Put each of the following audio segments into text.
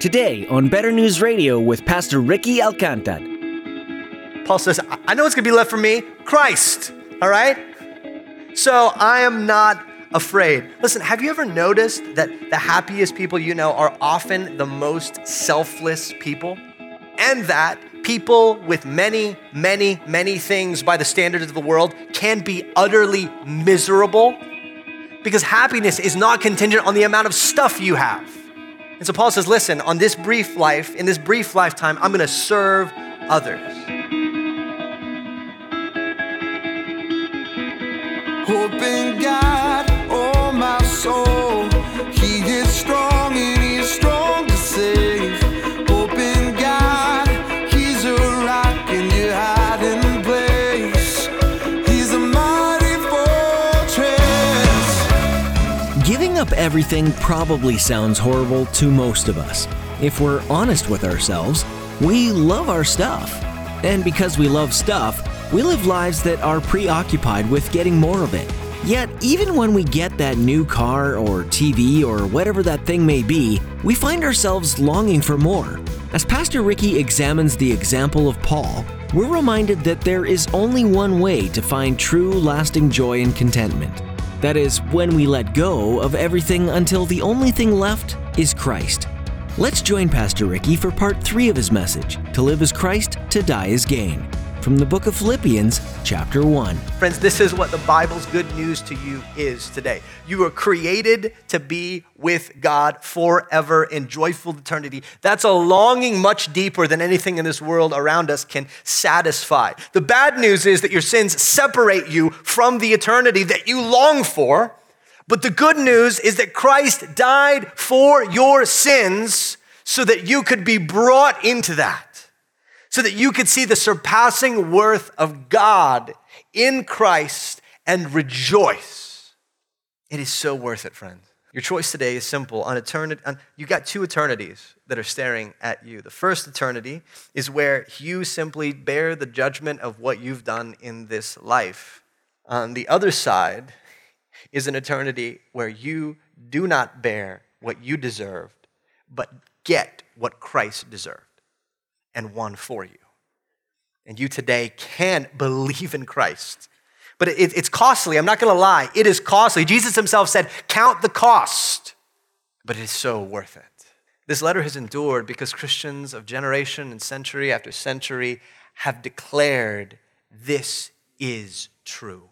Today on Better News Radio with Pastor Ricky Alcantar. Paul says, I know what's going to be left for me Christ, all right? So I am not afraid. Listen, have you ever noticed that the happiest people you know are often the most selfless people? And that people with many, many, many things by the standards of the world can be utterly miserable because happiness is not contingent on the amount of stuff you have. And so Paul says, listen, on this brief life, in this brief lifetime, I'm going to serve others. Everything probably sounds horrible to most of us. If we're honest with ourselves, we love our stuff. And because we love stuff, we live lives that are preoccupied with getting more of it. Yet, even when we get that new car or TV or whatever that thing may be, we find ourselves longing for more. As Pastor Ricky examines the example of Paul, we're reminded that there is only one way to find true, lasting joy and contentment. That is, when we let go of everything until the only thing left is Christ. Let's join Pastor Ricky for part three of his message To live as Christ, to die as gain. From the book of Philippians, chapter 1. Friends, this is what the Bible's good news to you is today. You were created to be with God forever in joyful eternity. That's a longing much deeper than anything in this world around us can satisfy. The bad news is that your sins separate you from the eternity that you long for. But the good news is that Christ died for your sins so that you could be brought into that so that you could see the surpassing worth of God in Christ and rejoice. It is so worth it, friends. Your choice today is simple. On eternity, on, you got two eternities that are staring at you. The first eternity is where you simply bear the judgment of what you've done in this life. On the other side is an eternity where you do not bear what you deserved, but get what Christ deserved and won for you. And you today can believe in Christ. But it, it's costly. I'm not going to lie. It is costly. Jesus himself said, Count the cost. But it is so worth it. This letter has endured because Christians of generation and century after century have declared this is true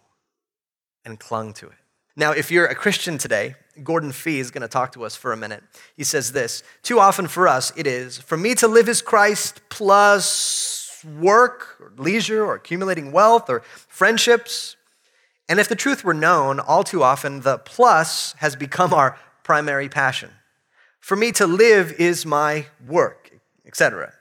and clung to it. Now, if you're a Christian today, Gordon Fee is going to talk to us for a minute. He says this Too often for us, it is for me to live as Christ plus work or leisure or accumulating wealth or friendships. And if the truth were known, all too often the plus has become our primary passion. For me to live is my work, etc.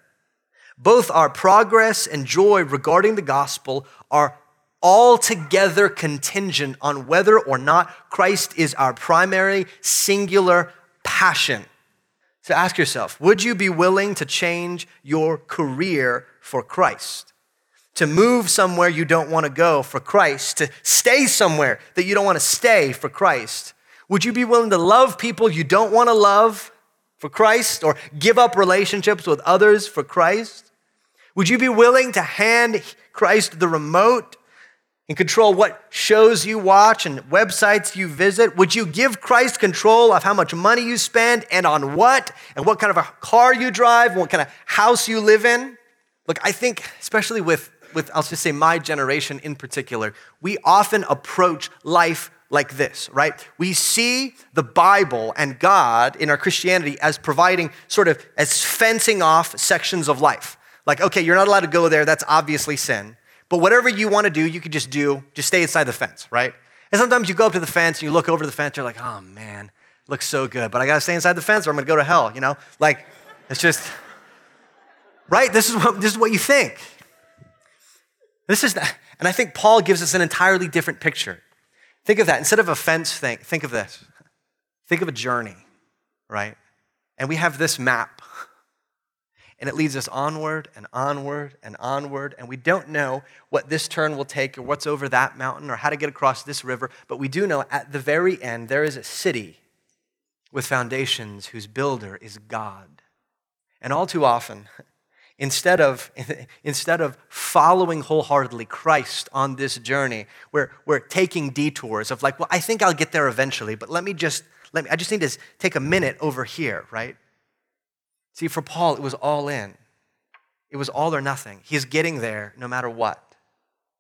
Both our progress and joy regarding the gospel are altogether contingent on whether or not Christ is our primary singular passion. So ask yourself would you be willing to change your career for Christ? To move somewhere you don't want to go for Christ? To stay somewhere that you don't want to stay for Christ? Would you be willing to love people you don't want to love for Christ or give up relationships with others for Christ? Would you be willing to hand Christ the remote and control what shows you watch and websites you visit? Would you give Christ control of how much money you spend and on what and what kind of a car you drive, and what kind of house you live in? Look, I think, especially with, with I'll just say my generation in particular, we often approach life like this, right? We see the Bible and God in our Christianity as providing sort of as fencing off sections of life. Like, okay, you're not allowed to go there, that's obviously sin. But whatever you want to do, you can just do, just stay inside the fence, right? And sometimes you go up to the fence and you look over the fence, you're like, oh man, looks so good, but I gotta stay inside the fence or I'm gonna go to hell, you know? Like, it's just, right? This is what, this is what you think. This is, and I think Paul gives us an entirely different picture. Think of that. Instead of a fence thing, think of this. Think of a journey, right? And we have this map and it leads us onward and onward and onward. And we don't know what this turn will take or what's over that mountain or how to get across this river. But we do know at the very end, there is a city with foundations whose builder is God. And all too often, instead of, instead of following wholeheartedly Christ on this journey, we're, we're taking detours of like, well, I think I'll get there eventually, but let me just, let me, I just need to take a minute over here, right? See, for Paul, it was all in. It was all or nothing. He's getting there no matter what.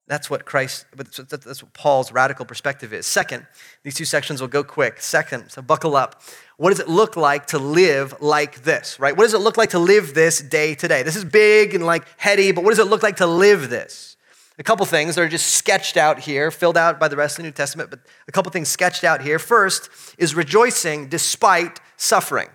That's what Christ, that's what Paul's radical perspective is. Second, these two sections will go quick. Second, so buckle up. What does it look like to live like this, right? What does it look like to live this day to day? This is big and like heady, but what does it look like to live this? A couple things that are just sketched out here, filled out by the rest of the New Testament, but a couple things sketched out here. First is rejoicing despite suffering.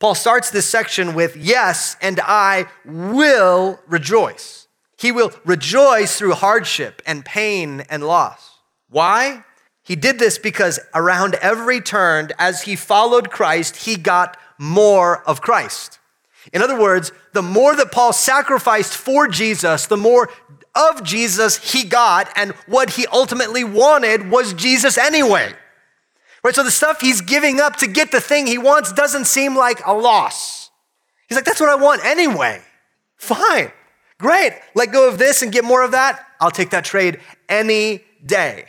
Paul starts this section with, Yes, and I will rejoice. He will rejoice through hardship and pain and loss. Why? He did this because around every turn, as he followed Christ, he got more of Christ. In other words, the more that Paul sacrificed for Jesus, the more of Jesus he got, and what he ultimately wanted was Jesus anyway. Right? So the stuff he's giving up to get the thing he wants doesn't seem like a loss. He's like, that's what I want anyway. Fine. Great. Let go of this and get more of that. I'll take that trade any day.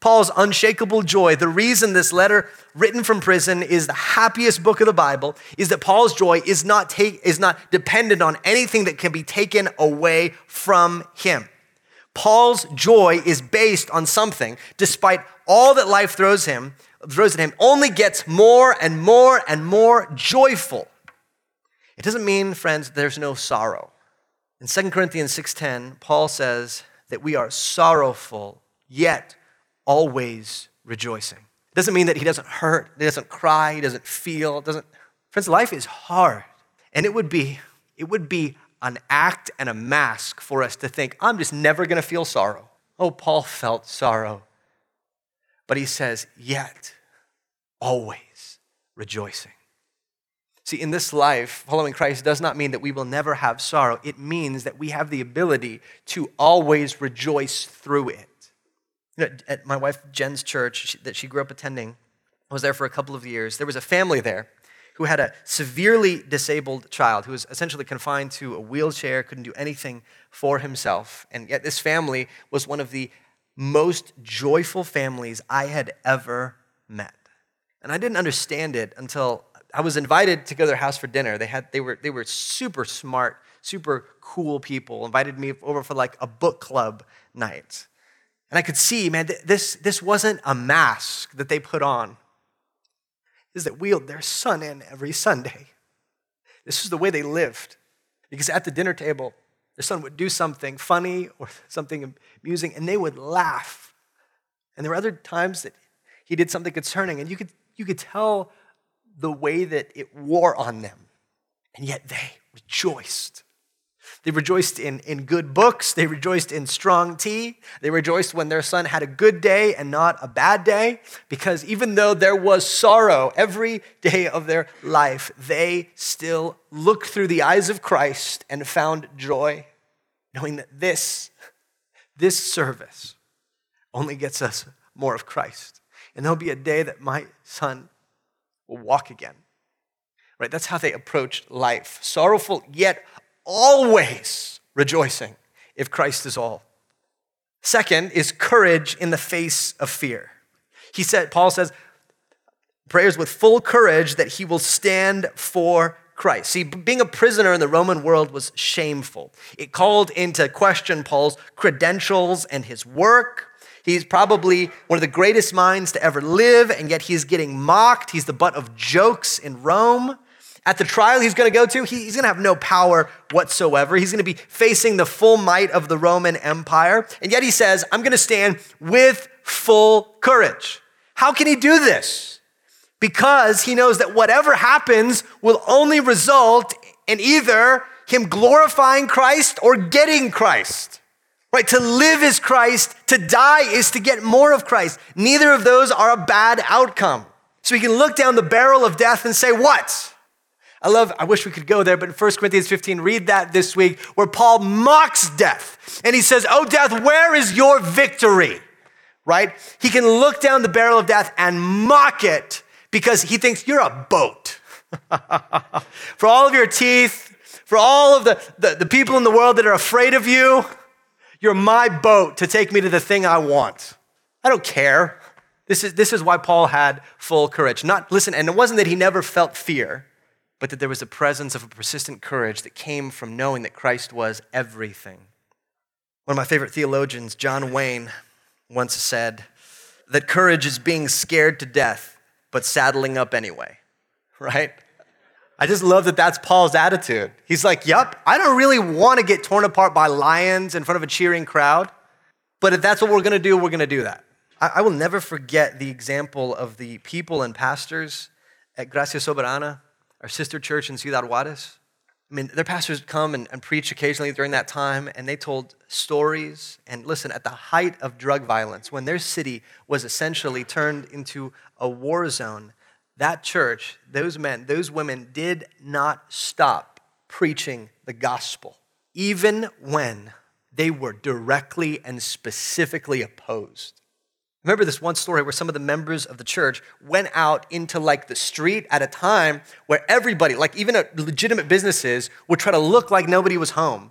Paul's unshakable joy, the reason this letter written from prison is the happiest book of the Bible, is that Paul's joy is not, take, is not dependent on anything that can be taken away from him. Paul's joy is based on something, despite all that life throws him, throws at him, only gets more and more and more joyful. It doesn't mean, friends, there's no sorrow. In 2 Corinthians 6:10, Paul says that we are sorrowful, yet always rejoicing. It doesn't mean that he doesn't hurt, he doesn't cry, he doesn't feel, doesn't Friends, life is hard. And it would be it would be an act and a mask for us to think, I'm just never going to feel sorrow. Oh, Paul felt sorrow. But he says, yet always rejoicing. See, in this life, following Christ does not mean that we will never have sorrow. It means that we have the ability to always rejoice through it. You know, at my wife Jen's church that she grew up attending, I was there for a couple of years. There was a family there who had a severely disabled child who was essentially confined to a wheelchair, couldn't do anything for himself. And yet, this family was one of the most joyful families I had ever met. And I didn't understand it until I was invited to go to their house for dinner. They, had, they, were, they were super smart, super cool people, invited me over for like a book club night. And I could see, man, this, this wasn't a mask that they put on. Is that wheeled their son in every Sunday. This is the way they lived. Because at the dinner table, their son would do something funny or something amusing, and they would laugh. And there were other times that he did something concerning, and you could, you could tell the way that it wore on them. And yet they rejoiced. They rejoiced in, in good books. They rejoiced in strong tea. They rejoiced when their son had a good day and not a bad day. Because even though there was sorrow every day of their life, they still looked through the eyes of Christ and found joy, knowing that this, this service only gets us more of Christ. And there'll be a day that my son will walk again. Right? That's how they approached life. Sorrowful, yet always rejoicing if Christ is all. Second is courage in the face of fear. He said, Paul says, prayers with full courage that he will stand for Christ. See, being a prisoner in the Roman world was shameful. It called into question Paul's credentials and his work. He's probably one of the greatest minds to ever live, and yet he's getting mocked. He's the butt of jokes in Rome. At the trial he's going to go to, he's going to have no power whatsoever. He's going to be facing the full might of the Roman Empire. And yet he says, I'm going to stand with full courage. How can he do this? Because he knows that whatever happens will only result in either him glorifying Christ or getting Christ. Right? To live is Christ, to die is to get more of Christ. Neither of those are a bad outcome. So we can look down the barrel of death and say, What? I love, I wish we could go there, but in 1 Corinthians 15, read that this week, where Paul mocks death. And he says, Oh, death, where is your victory? Right? He can look down the barrel of death and mock it because he thinks you're a boat. for all of your teeth, for all of the, the, the people in the world that are afraid of you, you're my boat to take me to the thing I want. I don't care. This is, this is why Paul had full courage. Not, listen, and it wasn't that he never felt fear, but that there was a presence of a persistent courage that came from knowing that Christ was everything. One of my favorite theologians, John Wayne, once said that courage is being scared to death, but saddling up anyway, right? I just love that that's Paul's attitude. He's like, Yep, I don't really want to get torn apart by lions in front of a cheering crowd, but if that's what we're going to do, we're going to do that. I, I will never forget the example of the people and pastors at Gracia Soberana, our sister church in Ciudad Juarez. I mean, their pastors would come and, and, preach occasionally during that time, and they told stories. And listen, at the height of drug violence, when their city was essentially turned into a war zone, that church, those men, those women did not stop preaching the gospel, even when they were directly and specifically opposed. Remember this one story where some of the members of the church went out into like the street at a time where everybody, like even legitimate businesses, would try to look like nobody was home,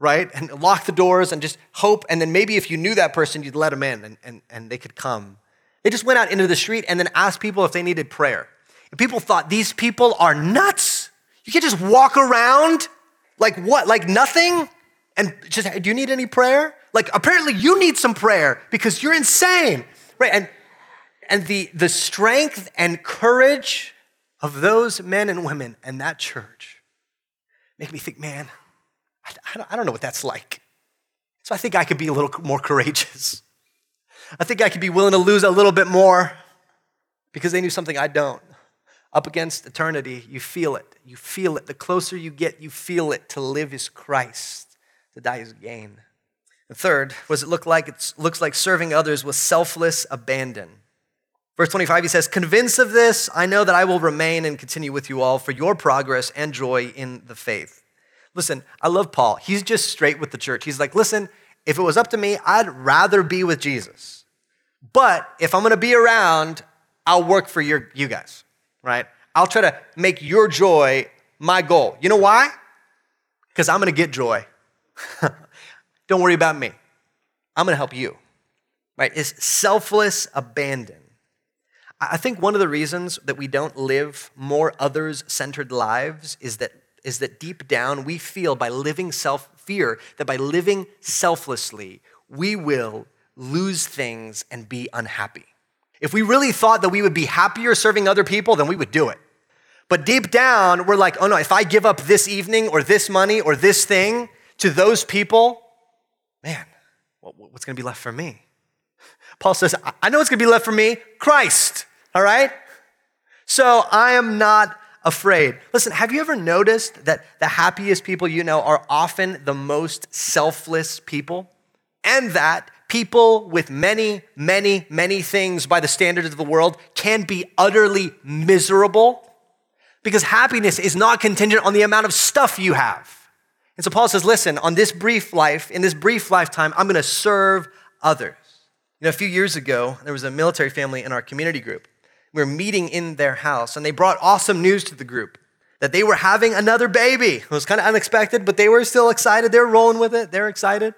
right? And lock the doors and just hope. And then maybe if you knew that person, you'd let them in and, and, and they could come. They just went out into the street and then asked people if they needed prayer. And people thought, these people are nuts. You can't just walk around like what? Like nothing? And just, do you need any prayer? Like apparently you need some prayer because you're insane. Right? And and the, the strength and courage of those men and women and that church make me think, man, I, I don't know what that's like. So I think I could be a little more courageous. I think I could be willing to lose a little bit more because they knew something I don't. Up against eternity, you feel it. You feel it. The closer you get, you feel it. To live is Christ, to die is gain. And third, does it look like? It looks like serving others with selfless abandon. Verse 25, he says, Convinced of this, I know that I will remain and continue with you all for your progress and joy in the faith. Listen, I love Paul. He's just straight with the church. He's like, Listen, if it was up to me, I'd rather be with Jesus. But if I'm gonna be around, I'll work for your, you guys, right? I'll try to make your joy my goal. You know why? Because I'm gonna get joy. Don't worry about me. I'm gonna help you, right? It's selfless abandon. I think one of the reasons that we don't live more others centered lives is that, is that deep down we feel by living self fear that by living selflessly, we will lose things and be unhappy. If we really thought that we would be happier serving other people, then we would do it. But deep down, we're like, oh no, if I give up this evening or this money or this thing to those people, man, what's gonna be left for me? Paul says, I know what's gonna be left for me Christ, all right? So I am not afraid. Listen, have you ever noticed that the happiest people you know are often the most selfless people? And that people with many, many, many things by the standards of the world can be utterly miserable because happiness is not contingent on the amount of stuff you have. And so Paul says, listen, on this brief life, in this brief lifetime, I'm going to serve others. You know, a few years ago, there was a military family in our community group. We were meeting in their house, and they brought awesome news to the group that they were having another baby. It was kind of unexpected, but they were still excited. They were rolling with it. They're excited.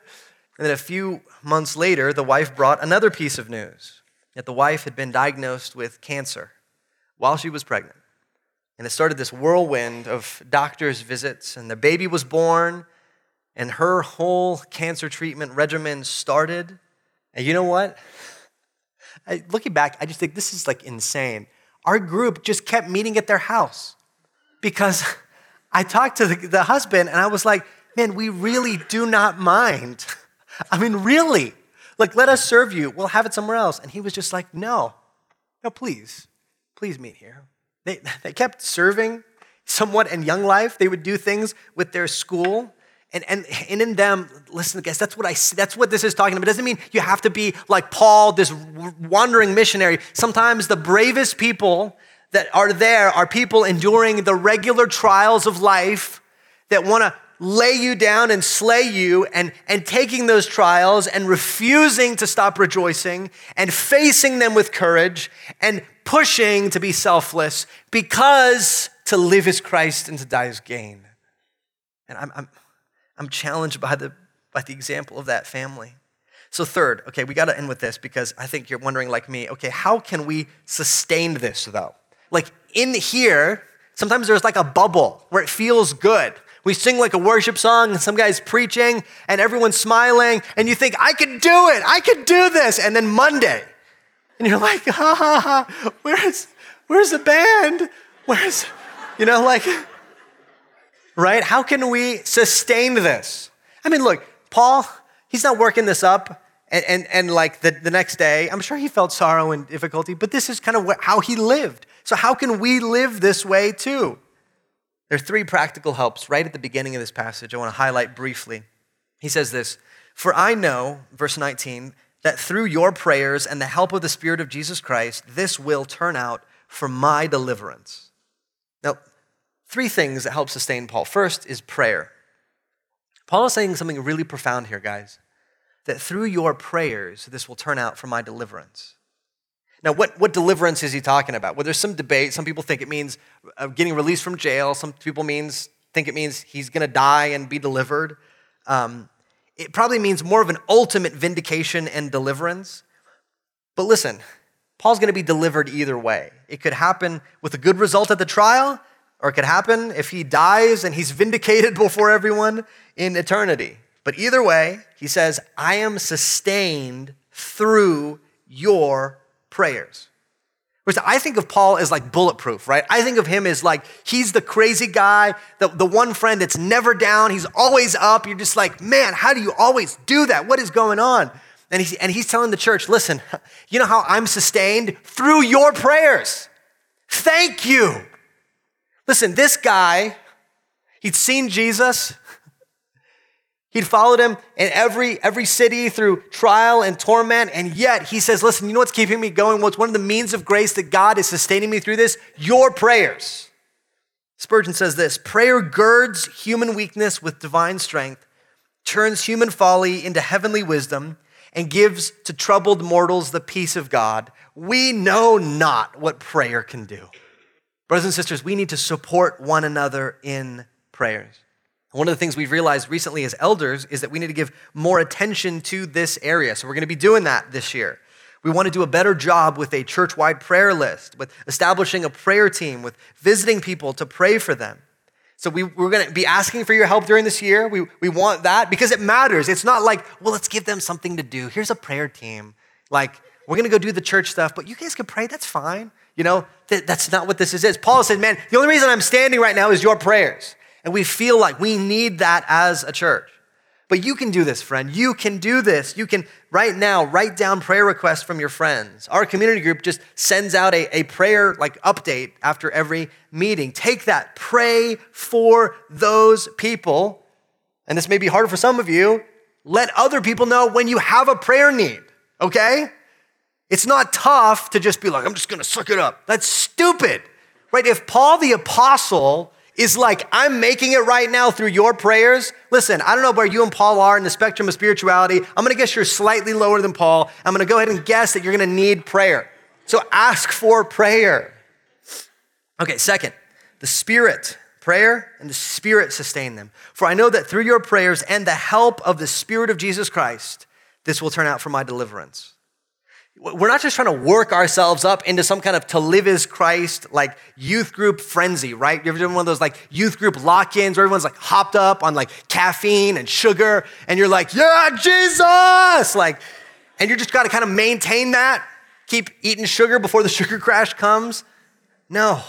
And then a few months later, the wife brought another piece of news that the wife had been diagnosed with cancer while she was pregnant. And it started this whirlwind of doctor's visits, and the baby was born, and her whole cancer treatment regimen started. And you know what? I, looking back, I just think this is like insane. Our group just kept meeting at their house because I talked to the, the husband and I was like, man, we really do not mind I mean, really? Like, let us serve you. We'll have it somewhere else. And he was just like, no, no, please, please meet here. They, they kept serving somewhat in young life. They would do things with their school. And, and, and in them, listen, guys, that's what I see. That's what this is talking about. It doesn't mean you have to be like Paul, this wandering missionary. Sometimes the bravest people that are there are people enduring the regular trials of life that want to lay you down and slay you and, and taking those trials and refusing to stop rejoicing and facing them with courage and pushing to be selfless because to live is Christ and to die is gain. And I'm, I'm, I'm challenged by the, by the example of that family. So, third, okay, we got to end with this because I think you're wondering, like me, okay, how can we sustain this though? Like in here, sometimes there's like a bubble where it feels good. We sing like a worship song, and some guy's preaching, and everyone's smiling, and you think, I could do it, I could do this. And then Monday, and you're like, ha ha ha, where's, where's the band? Where's, you know, like, right? How can we sustain this? I mean, look, Paul, he's not working this up. And, and, and like the, the next day, I'm sure he felt sorrow and difficulty, but this is kind of what, how he lived. So, how can we live this way too? There are three practical helps right at the beginning of this passage I want to highlight briefly. He says this For I know, verse 19, that through your prayers and the help of the Spirit of Jesus Christ, this will turn out for my deliverance. Now, three things that help sustain Paul. First is prayer. Paul is saying something really profound here, guys that through your prayers, this will turn out for my deliverance. Now, what, what deliverance is he talking about? Well, there's some debate. Some people think it means uh, getting released from jail. Some people means, think it means he's going to die and be delivered. Um, it probably means more of an ultimate vindication and deliverance. But listen, Paul's going to be delivered either way. It could happen with a good result at the trial, or it could happen if he dies and he's vindicated before everyone in eternity. But either way, he says, I am sustained through your prayers. Which I think of Paul as like bulletproof, right? I think of him as like he's the crazy guy, the, the one friend that's never down, he's always up. You're just like, man, how do you always do that? What is going on? And he's, and he's telling the church, listen, you know how I'm sustained? Through your prayers. Thank you. Listen, this guy, he'd seen Jesus, He'd followed him in every, every city through trial and torment. And yet he says, listen, you know what's keeping me going? What's one of the means of grace that God is sustaining me through this? Your prayers. Spurgeon says this prayer girds human weakness with divine strength, turns human folly into heavenly wisdom, and gives to troubled mortals the peace of God. We know not what prayer can do. Brothers and sisters, we need to support one another in prayers. One of the things we've realized recently as elders is that we need to give more attention to this area. So we're going to be doing that this year. We want to do a better job with a church wide prayer list, with establishing a prayer team, with visiting people to pray for them. So we, we're going to be asking for your help during this year. We, we want that because it matters. It's not like, well, let's give them something to do. Here's a prayer team. Like, we're going to go do the church stuff, but you guys can pray. That's fine. You know, th- that's not what this is. Paul said, man, the only reason I'm standing right now is your prayers. And we feel like we need that as a church. But you can do this, friend. You can do this. You can right now write down prayer requests from your friends. Our community group just sends out a, a prayer like update after every meeting. Take that, pray for those people. And this may be hard for some of you. Let other people know when you have a prayer need, okay? It's not tough to just be like, I'm just gonna suck it up. That's stupid, right? If Paul the apostle is like, I'm making it right now through your prayers. Listen, I don't know where you and Paul are in the spectrum of spirituality. I'm gonna guess you're slightly lower than Paul. I'm gonna go ahead and guess that you're gonna need prayer. So ask for prayer. Okay, second, the Spirit. Prayer and the Spirit sustain them. For I know that through your prayers and the help of the Spirit of Jesus Christ, this will turn out for my deliverance. We're not just trying to work ourselves up into some kind of to live as Christ, like youth group frenzy, right? You ever done one of those like youth group lock ins where everyone's like hopped up on like caffeine and sugar, and you're like, yeah, Jesus! Like, and you just got to kind of maintain that, keep eating sugar before the sugar crash comes. No,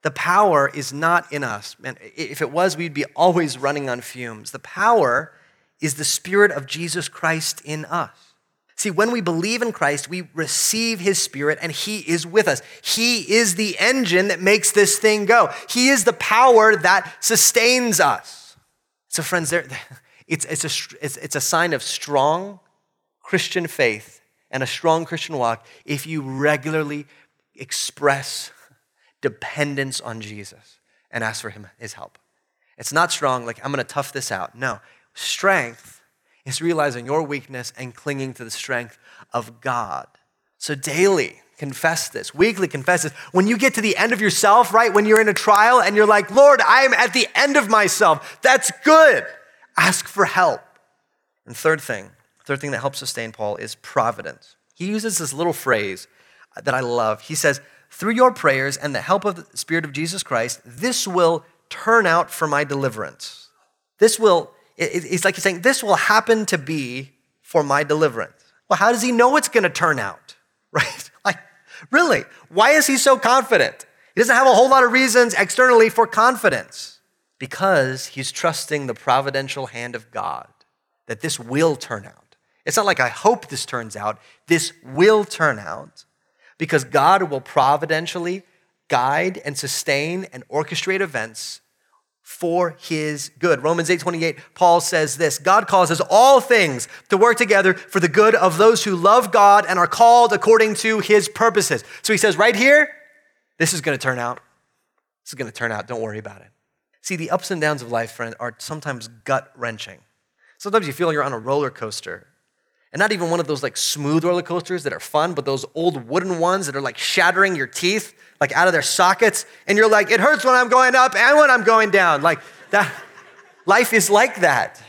the power is not in us. Man, if it was, we'd be always running on fumes. The power is the Spirit of Jesus Christ in us. See, when we believe in Christ, we receive his spirit and he is with us. He is the engine that makes this thing go. He is the power that sustains us. So, friends, there, it's, it's, a, it's, it's a sign of strong Christian faith and a strong Christian walk if you regularly express dependence on Jesus and ask for him, his help. It's not strong, like, I'm gonna tough this out. No, strength is realizing your weakness and clinging to the strength of God. So daily, confess this. Weekly, confess this. When you get to the end of yourself, right? When you're in a trial and you're like, Lord, I'm at the end of myself. That's good. Ask for help. And third thing, third thing that helps sustain Paul is providence. He uses this little phrase that I love. He says, through your prayers and the help of the Spirit of Jesus Christ, this will turn out for my deliverance. This will, it's like he's saying, this will happen to be for my deliverance. Well, how does he know it's going to turn out? Right? Like, really? Why is he so confident? He doesn't have a whole lot of reasons externally for confidence because he's trusting the providential hand of God that this will turn out. It's not like I hope this turns out, this will turn out because God will providentially guide and sustain and orchestrate events for his good. Romans 8:28 Paul says this, God causes all things to work together for the good of those who love God and are called according to his purposes. So he says right here, this is going to turn out. This is going to turn out. Don't worry about it. See, the ups and downs of life, friend, are sometimes gut-wrenching. Sometimes you feel you're on a roller coaster and not even one of those like smooth roller coasters that are fun, but those old wooden ones that are like shattering your teeth, like out of their sockets. And you're like, it hurts when I'm going up and when I'm going down. Like that, life is like that.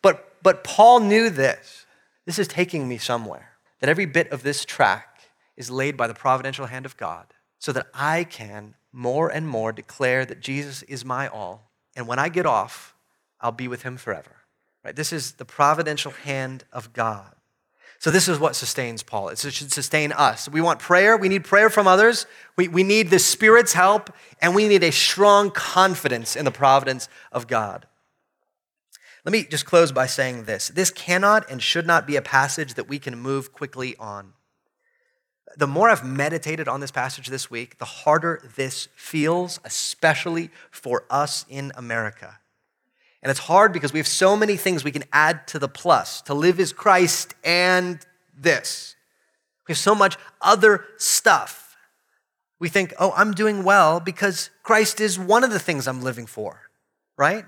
But, but Paul knew this. This is taking me somewhere. That every bit of this track is laid by the providential hand of God so that I can more and more declare that Jesus is my all. And when I get off, I'll be with him forever. Right? This is the providential hand of God. So, this is what sustains Paul. It should sustain us. We want prayer. We need prayer from others. We, we need the Spirit's help, and we need a strong confidence in the providence of God. Let me just close by saying this this cannot and should not be a passage that we can move quickly on. The more I've meditated on this passage this week, the harder this feels, especially for us in America. And it's hard because we have so many things we can add to the plus. To live is Christ and this. We have so much other stuff. We think, oh, I'm doing well because Christ is one of the things I'm living for, right?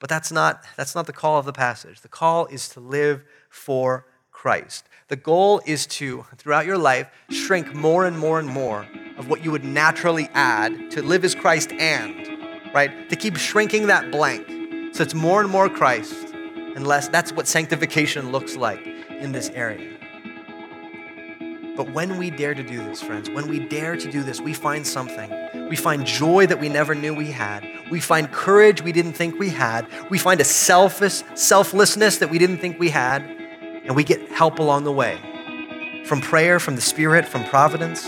But that's not, that's not the call of the passage. The call is to live for Christ. The goal is to, throughout your life, shrink more and more and more of what you would naturally add to live as Christ and, right? To keep shrinking that blank so it's more and more Christ and less. That's what sanctification looks like in this area. But when we dare to do this, friends, when we dare to do this, we find something. We find joy that we never knew we had. We find courage we didn't think we had. We find a selfish selflessness that we didn't think we had. And we get help along the way from prayer, from the Spirit, from providence.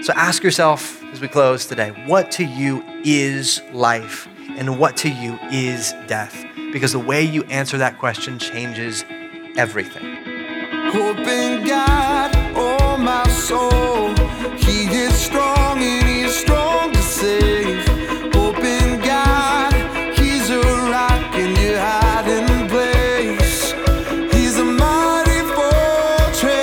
So ask yourself as we close today what to you is life? And what to you is death? Because the way you answer that question changes everything. Hope in God, oh my soul, He is strong and He is strong to save. Hope in God, He's a rock in your hiding place. He's a mighty fortress.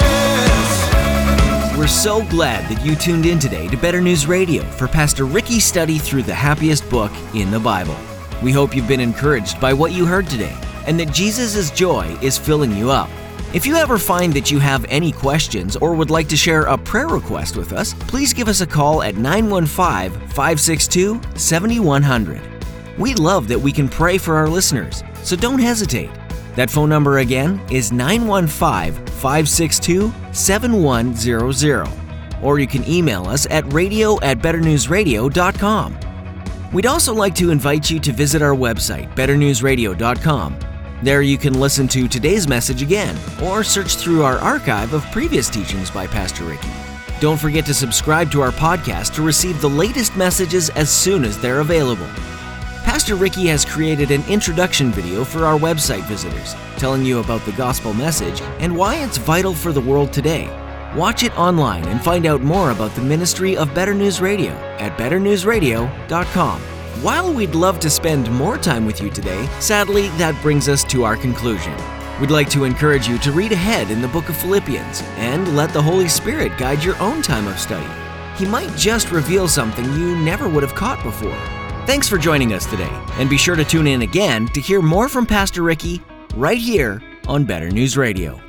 We're so glad that you tuned in today to Better News Radio for Pastor Ricky's study through the happiest book in the Bible. We hope you've been encouraged by what you heard today and that Jesus' joy is filling you up. If you ever find that you have any questions or would like to share a prayer request with us, please give us a call at 915 562 7100. We love that we can pray for our listeners, so don't hesitate. That phone number again is 915 562 7100. Or you can email us at radio at betternewsradio.com. We'd also like to invite you to visit our website, betternewsradio.com. There you can listen to today's message again or search through our archive of previous teachings by Pastor Ricky. Don't forget to subscribe to our podcast to receive the latest messages as soon as they're available. Pastor Ricky has created an introduction video for our website visitors, telling you about the gospel message and why it's vital for the world today. Watch it online and find out more about the ministry of Better News Radio at betternewsradio.com. While we'd love to spend more time with you today, sadly, that brings us to our conclusion. We'd like to encourage you to read ahead in the book of Philippians and let the Holy Spirit guide your own time of study. He might just reveal something you never would have caught before. Thanks for joining us today, and be sure to tune in again to hear more from Pastor Ricky right here on Better News Radio.